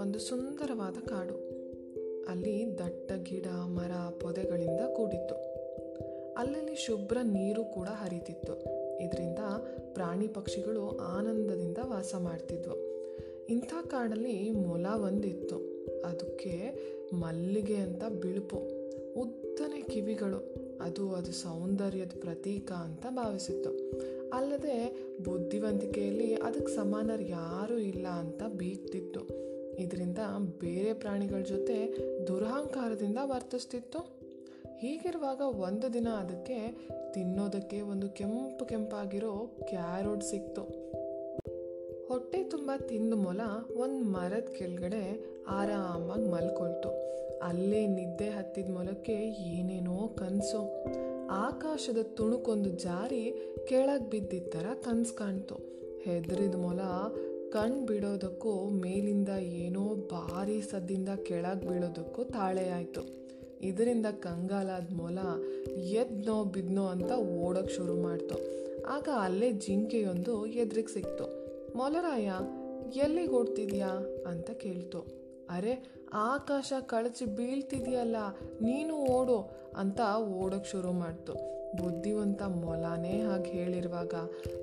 ಒಂದು ಸುಂದರವಾದ ಕಾಡು. ಅಲ್ಲಿ ದಟ್ಟ ಗಿಡ, ಮರ, ಪೊದೆಗಳಿಂದ ಕೂಡಿತ್ತು. ಅಲ್ಲಲ್ಲಿ ಶುಭ್ರ ನೀರು ಕೂಡ ಹರಿತಿತ್ತು. ಇದರಿಂದ ಪ್ರಾಣಿ ಪಕ್ಷಿಗಳು ಆನಂದದಿಂದ ವಾಸ ಮಾಡ್ತಿದ್ವು. ಇಂಥ ಕಾಡಲ್ಲಿ ಮೊಲ ಒಂದಿತ್ತು. ಅದಕ್ಕೆ ಮಲ್ಲಿಗೆ ಅಂತ ಬಿಳುಪು. ಉದ್ದನೆ ಕಿವಿಗಳು. ಅದು ಅದು ಸೌಂದರ್ಯದ ಪ್ರತೀಕ ಅಂತ ಭಾವಿಸಿತ್ತು. ಅಲ್ಲದೆ ಬುದ್ಧಿವಂತಿಕೆಯಲ್ಲಿ ಅದಕ್ಕೆ ಸಮಾನರು ಯಾರೂ ಇಲ್ಲ ಅಂತ ಬೀಗ್ತಿತ್ತು ಇದರಿಂದ ಬೇರೆ ಪ್ರಾಣಿಗಳ ಜೊತೆ ದುರಹಂಕಾರದಿಂದ ವರ್ತಿಸ್ತಿತ್ತು. ಹೀಗಿರುವಾಗ ಒಂದು ದಿನ ಅದಕ್ಕೆ ತಿನ್ನೋದಕ್ಕೆ ಒಂದು ಕೆಂಪು ಕೆಂಪಾಗಿರೋ ಕ್ಯಾರೋಟ್ ಸಿಕ್ತು. ಹೊಟ್ಟೆ ತುಂಬ ತಿಂದ ಮೊಲ ಒಂದು ಮರದ ಕೆಳಗಡೆ ಆರಾಮಾಗಿ ಮಲ್ಕೊಳ್ತು. ಅಲ್ಲೇ ನಿದ್ದೆ ಹತ್ತಿದ ಮೊಲಕ್ಕೆ ಏನೇನೋ ಕನಸು. ಆಕಾಶದ ತುಣುಕೊಂದು ಜಾರಿ ಕೆಳಗೆ ಬಿದ್ದಿದ್ದ ಥರ ಕನ್ಸು ಕಾಣ್ತು. ಹೆದರಿದ ಮೊಲ ಕಣ್ ಬಿಡೋದಕ್ಕೂ ಮೇಲಿಂದ ಏನೋ ಭಾರಿ ಸದ್ದಿಂದ ಕೆಳಗೆ ಬೀಳೋದಕ್ಕೂ ತಾಳೆ ಆಯಿತು. ಇದರಿಂದ ಕಂಗಾಲಾದ ಮೊಲ ಎದ್ನೋ ಬಿದ್ನೋ ಅಂತ ಓಡೋಕ್ಕೆ ಶುರು ಮಾಡ್ತು. ಆಗ ಅಲ್ಲೇ ಜಿಂಕೆಯೊಂದು ಎದುರಿಗೆ ಸಿಕ್ತು. ಮೊಲರಾಯ, ಎಲ್ಲಿಗೆ ಓಡ್ತಿದ್ಯಾ? ಅಂತ ಕೇಳ್ತು. ಅರೆ ಆಕಾಶ ಕಳಚಿ ಬೀಳ್ತಿದೆಯಲ್ಲ, ನೀನು ಓಡು ಅಂತ ಓಡೋಕ್ಕೆ ಶುರು ಮಾಡ್ತು. ಬುದ್ಧಿವಂತ ಮೊಲನೇ ಹಾಗೆ ಹೇಳಿರುವಾಗ,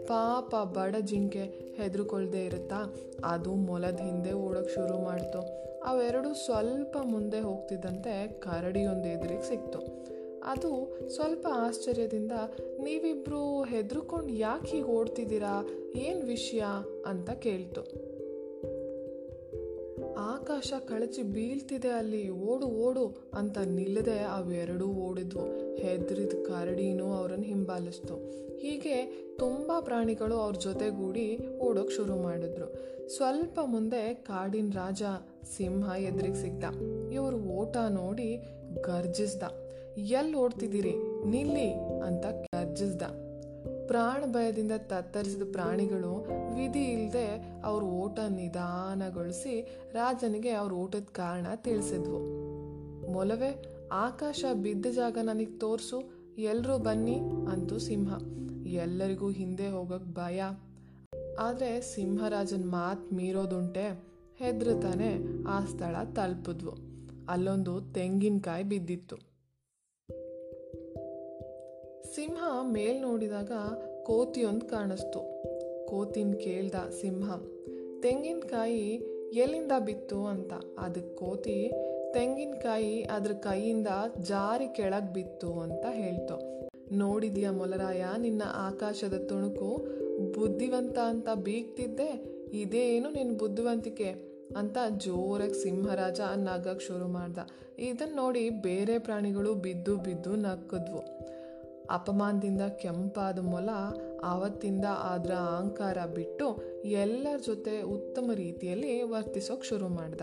ಪಾಪ ಬಡ ಜಿಂಕೆ ಹೆದರ್ಕೊಳ್ದೆ ಇರುತ್ತಾ? ಅದು ಮೊಲದ ಹಿಂದೆ ಓಡೋಕ್ಕೆ ಶುರು ಮಾಡ್ತು. ಅವೆರಡು ಸ್ವಲ್ಪ ಮುಂದೆ ಹೋಗ್ತಿದ್ದಂತೆ ಕರಡಿಯೊಂದು ಎದುರಿಗೆ ಸಿಕ್ತು. ಅದು ಸ್ವಲ್ಪ ಆಶ್ಚರ್ಯದಿಂದ, ನೀವಿಬ್ರು ಹೆದರ್ಕೊಂಡು ಯಾಕೆ ಹೀಗೆ ಓಡ್ತಿದ್ದೀರಾ? ಏನು ವಿಷಯ? ಅಂತ ಕೇಳ್ತು. ಆಕಾಶ ಕಳಚಿ ಬೀಳ್ತಿದೆ ಅಲ್ಲಿ. ಓಡು ಓಡು ಅಂತ ನಿಲ್ಲದೆ ಅವೆರಡೂ ಓಡಿದ್ವು. ಹೆದ್ರಿದ ಕರಡಿನೂ ಅವರನ್ನು ಹಿಂಬಾಲಿಸ್ತು. ಹೀಗೆ ತುಂಬ ಪ್ರಾಣಿಗಳು ಅವ್ರ ಜೊತೆಗೂಡಿ ಓಡೋಕೆ ಶುರು ಮಾಡಿದ್ರು. ಸ್ವಲ್ಪ ಮುಂದೆ ಕಾಡಿನ ರಾಜ ಸಿಂಹ ಎದುರಿಗೆ ಸಿಗ್ದ ಇವರು ಓಟ ನೋಡಿ ಗರ್ಜಿಸ್ದ. ಎಲ್ಲಿ ಓಡ್ತಿದ್ದೀರಿ? ನಿಲ್ಲಿ ಅಂತ ಗರ್ಜಿಸ್ದ. ಪ್ರಾಣ ಭಯದಿಂದ ತತ್ತರಿಸಿದ ಪ್ರಾಣಿಗಳು ವಿಧಿ ಇಲ್ಲದೆ ಅವ್ರ ಓಟ ನಿಧಾನಗೊಳಿಸಿ ರಾಜನಿಗೆ ಅವ್ರ ಓಟದ ಕಾರಣ ತಿಳಿಸಿದ್ವು. ಮೊಲವೇ, ಆಕಾಶ ಬಿದ್ದ ಜಾಗ ನನಗೆ ತೋರಿಸು ಎಲ್ಲರೂ ಬನ್ನಿ ಅಂತು ಸಿಂಹ. ಎಲ್ಲರಿಗೂ ಹಿಂದೆ ಹೋಗಕ್ ಭಯ. ಆದರೆ ಸಿಂಹರಾಜನ ಮಾತು ಮೀರೋದುಂಟೆ, ಹೆದ್ರತಾನೆ ಆ ಸ್ಥಳ ತಲುಪಿದ್ವು. ಅಲ್ಲೊಂದು ತೆಂಗಿನಕಾಯಿ ಬಿದ್ದಿತ್ತು. ಸಿಂಹ ಮೇಲ್ ನೋಡಿದಾಗ ಕೋತಿಯೊಂದು ಕಾಣಿಸ್ತು. ಕೋತಿನ ಕೇಳ್ದ ಸಿಂಹ ತೆಂಗಿನಕಾಯಿ ಎಲ್ಲಿಂದ ಬಿತ್ತು ಅಂತ. ಅದಕ್ಕೆ ಕೋತಿ ತೆಂಗಿನಕಾಯಿ ಅದ್ರ ಕೈಯಿಂದ ಜಾರಿ ಕೆಳಗೆ ಬಿತ್ತು ಅಂತ ಹೇಳ್ತು. ನೋಡಿದ್ಯಾ ಮೊಲರಾಯ, ನಿನ್ನ ಆಕಾಶದ ತುಣುಕು ಬುದ್ಧಿವಂತ ಅಂತ ಬೀಗ್ತಿದ್ದೆ, ಇದೇನು ನಿನ್ನ ಬುದ್ಧಿವಂತಿಕೆ ಅಂತ ಜೋರಾಗಿ ಸಿಂಹರಾಜ ನಗಕ್ಕೆ ಶುರು ಮಾಡ್ದ. ಇದನ್ನ ನೋಡಿ ಬೇರೆ ಪ್ರಾಣಿಗಳು ಬಿದ್ದು ಬಿದ್ದು ನಕ್ಕದ್ವು ಅಪಮಾನದಿಂದ ಕೆಂಪಾದ ಮೊಲ ಆವತ್ತಿಂದ ಅದರ ಅಹಂಕಾರ ಬಿಟ್ಟು ಎಲ್ಲರ ಜೊತೆ ಉತ್ತಮ ರೀತಿಯಲ್ಲಿ ವರ್ತಿಸೋಕೆ ಶುರು ಮಾಡ್ದ.